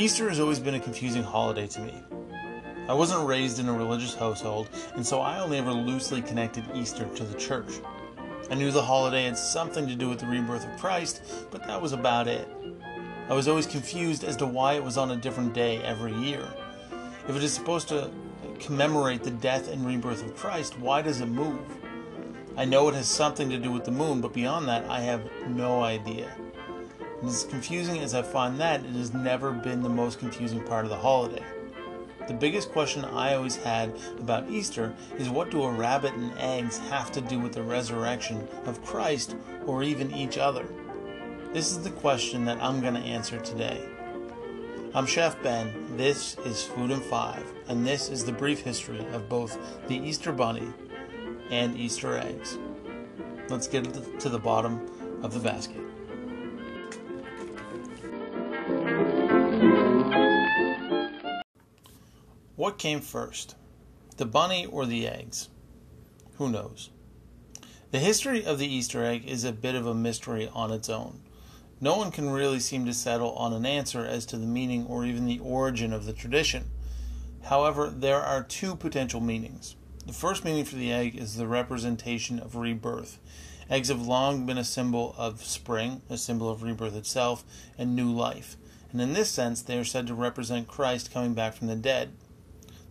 Easter has always been a confusing holiday to me. I wasn't raised in a religious household, and so I only ever loosely connected Easter to the church. I knew the holiday had something to do with the rebirth of Christ, but that was about it. I was always confused as to why it was on a different day every year. If it is supposed to commemorate the death and rebirth of Christ, why does it move? I know it has something to do with the moon, but beyond that, I have no idea. And as confusing as I find that, it has never been the most confusing part of the holiday. The biggest question I always had about Easter is what do a rabbit and eggs have to do with the resurrection of Christ or even each other? This is the question that I'm going to answer today. I'm Chef Ben, this is Food and Five, and this is the brief history of both the Easter Bunny and Easter eggs. Let's get to the bottom of the basket. What came first, the bunny or the eggs? Who knows? The history of the Easter egg is a bit of a mystery on its own. No one can really seem to settle on an answer as to the meaning or even the origin of the tradition. However, there are two potential meanings. The first meaning for the egg is the representation of rebirth. Eggs have long been a symbol of spring, a symbol of rebirth itself, and new life. And in this sense, they are said to represent Christ coming back from the dead.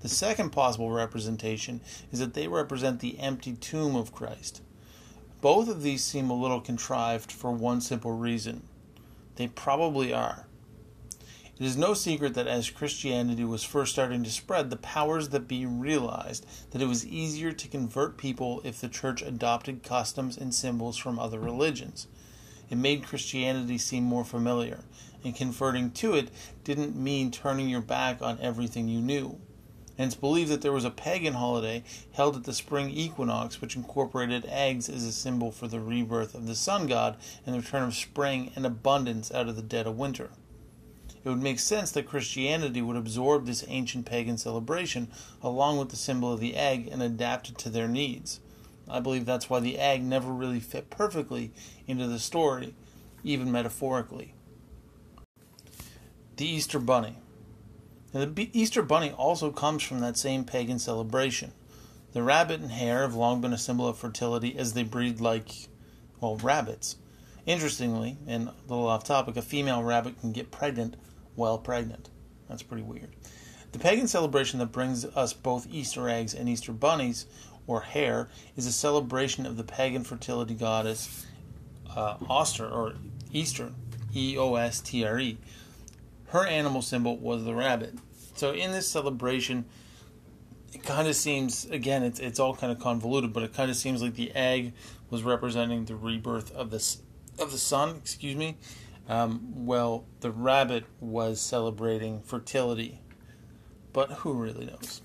The second possible representation is that they represent the empty tomb of Christ. Both of these seem a little contrived for one simple reason. They probably are. It is no secret that as Christianity was first starting to spread, the powers that be realized that it was easier to convert people if the church adopted customs and symbols from other religions. It made Christianity seem more familiar, and converting to it didn't mean turning your back on everything you knew and it's believed that there was a pagan holiday held at the spring equinox which incorporated eggs as a symbol for the rebirth of the sun god and the return of spring and abundance out of the dead of winter. It would make sense that Christianity would absorb this ancient pagan celebration along with the symbol of the egg and adapt it to their needs. I believe that's why the egg never really fit perfectly into the story, even metaphorically. The Easter Bunny. Now, the Easter Bunny also comes from that same pagan celebration. The rabbit and hare have long been a symbol of fertility as they breed like, well, rabbits. Interestingly, and a little off topic, a female rabbit can get pregnant while pregnant. That's pretty weird. The pagan celebration that brings us both Easter eggs and Easter bunnies, or hare, is a celebration of the pagan fertility goddess uh, Oster, or Easter, E O S T R E her animal symbol was the rabbit. So in this celebration, it kind of seems again it's it's all kind of convoluted, but it kind of seems like the egg was representing the rebirth of the of the sun. Excuse me. Um, well, the rabbit was celebrating fertility, but who really knows?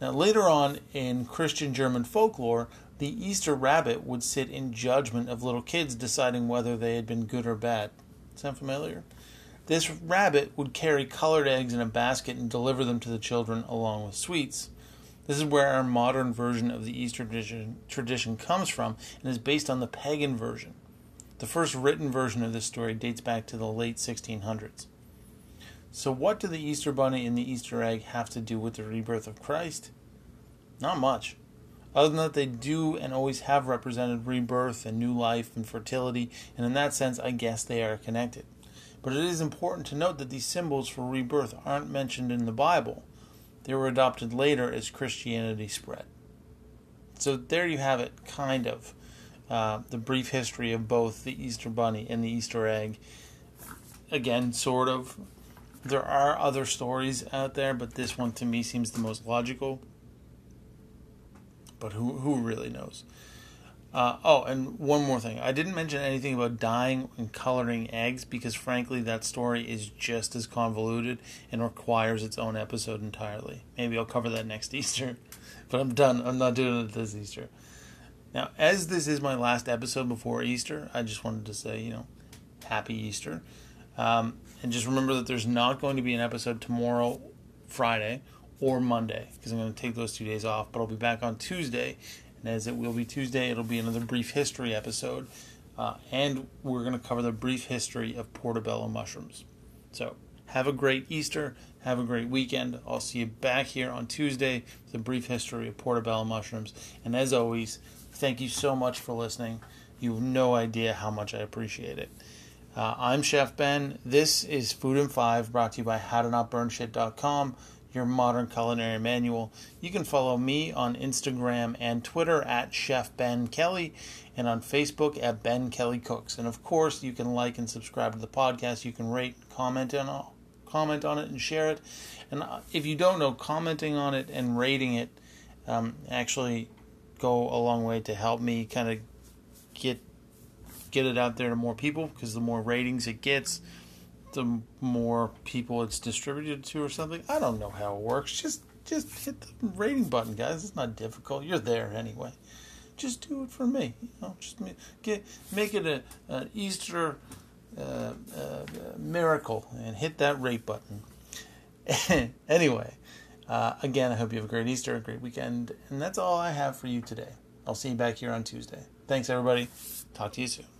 Now, later on in Christian German folklore, the Easter rabbit would sit in judgment of little kids deciding whether they had been good or bad. Sound familiar? This rabbit would carry colored eggs in a basket and deliver them to the children along with sweets. This is where our modern version of the Easter tradition, tradition comes from and is based on the pagan version. The first written version of this story dates back to the late 1600s. So, what do the Easter Bunny and the Easter egg have to do with the rebirth of Christ? Not much. Other than that, they do and always have represented rebirth and new life and fertility, and in that sense, I guess they are connected. But it is important to note that these symbols for rebirth aren't mentioned in the Bible. They were adopted later as Christianity spread. So there you have it, kind of. Uh, the brief history of both the Easter Bunny and the Easter egg. Again, sort of. There are other stories out there, but this one to me seems the most logical. But who who really knows? Uh, oh, and one more thing. I didn't mention anything about dyeing and coloring eggs because, frankly, that story is just as convoluted and requires its own episode entirely. Maybe I'll cover that next Easter, but I'm done. I'm not doing it this Easter. Now, as this is my last episode before Easter, I just wanted to say, you know, happy Easter. Um, and just remember that there's not going to be an episode tomorrow, Friday, or Monday, because I'm going to take those two days off, but I'll be back on Tuesday and as it will be Tuesday, it'll be another brief history episode. Uh, and we're going to cover the brief history of portobello mushrooms. So, Have a great Easter. Have a great weekend. I'll see you back here on Tuesday with a brief history of portobello mushrooms. And as always, thank you so much for listening. You have no idea how much I appreciate it. Uh, I'm Chef Ben. This is Food and Five, brought to you by HowToNotBurnShit.com, your modern culinary manual. You can follow me on Instagram and Twitter at Chef Ben Kelly, and on Facebook at Ben Kelly Cooks. And of course, you can like and subscribe to the podcast. You can rate, comment on, comment on it, and share it. And uh, if you don't know, commenting on it and rating it um, actually go a long way to help me kind of get get it out there to more people because the more ratings it gets, the more people it's distributed to or something. I don't know how it works. Just just hit the rating button, guys. It's not difficult. You're there anyway. Just do it for me. You know, just get make it a an Easter uh, uh, miracle and hit that rate button. anyway, uh, again, I hope you have a great Easter, a great weekend, and that's all I have for you today. I'll see you back here on Tuesday. Thanks, everybody. Talk to you soon.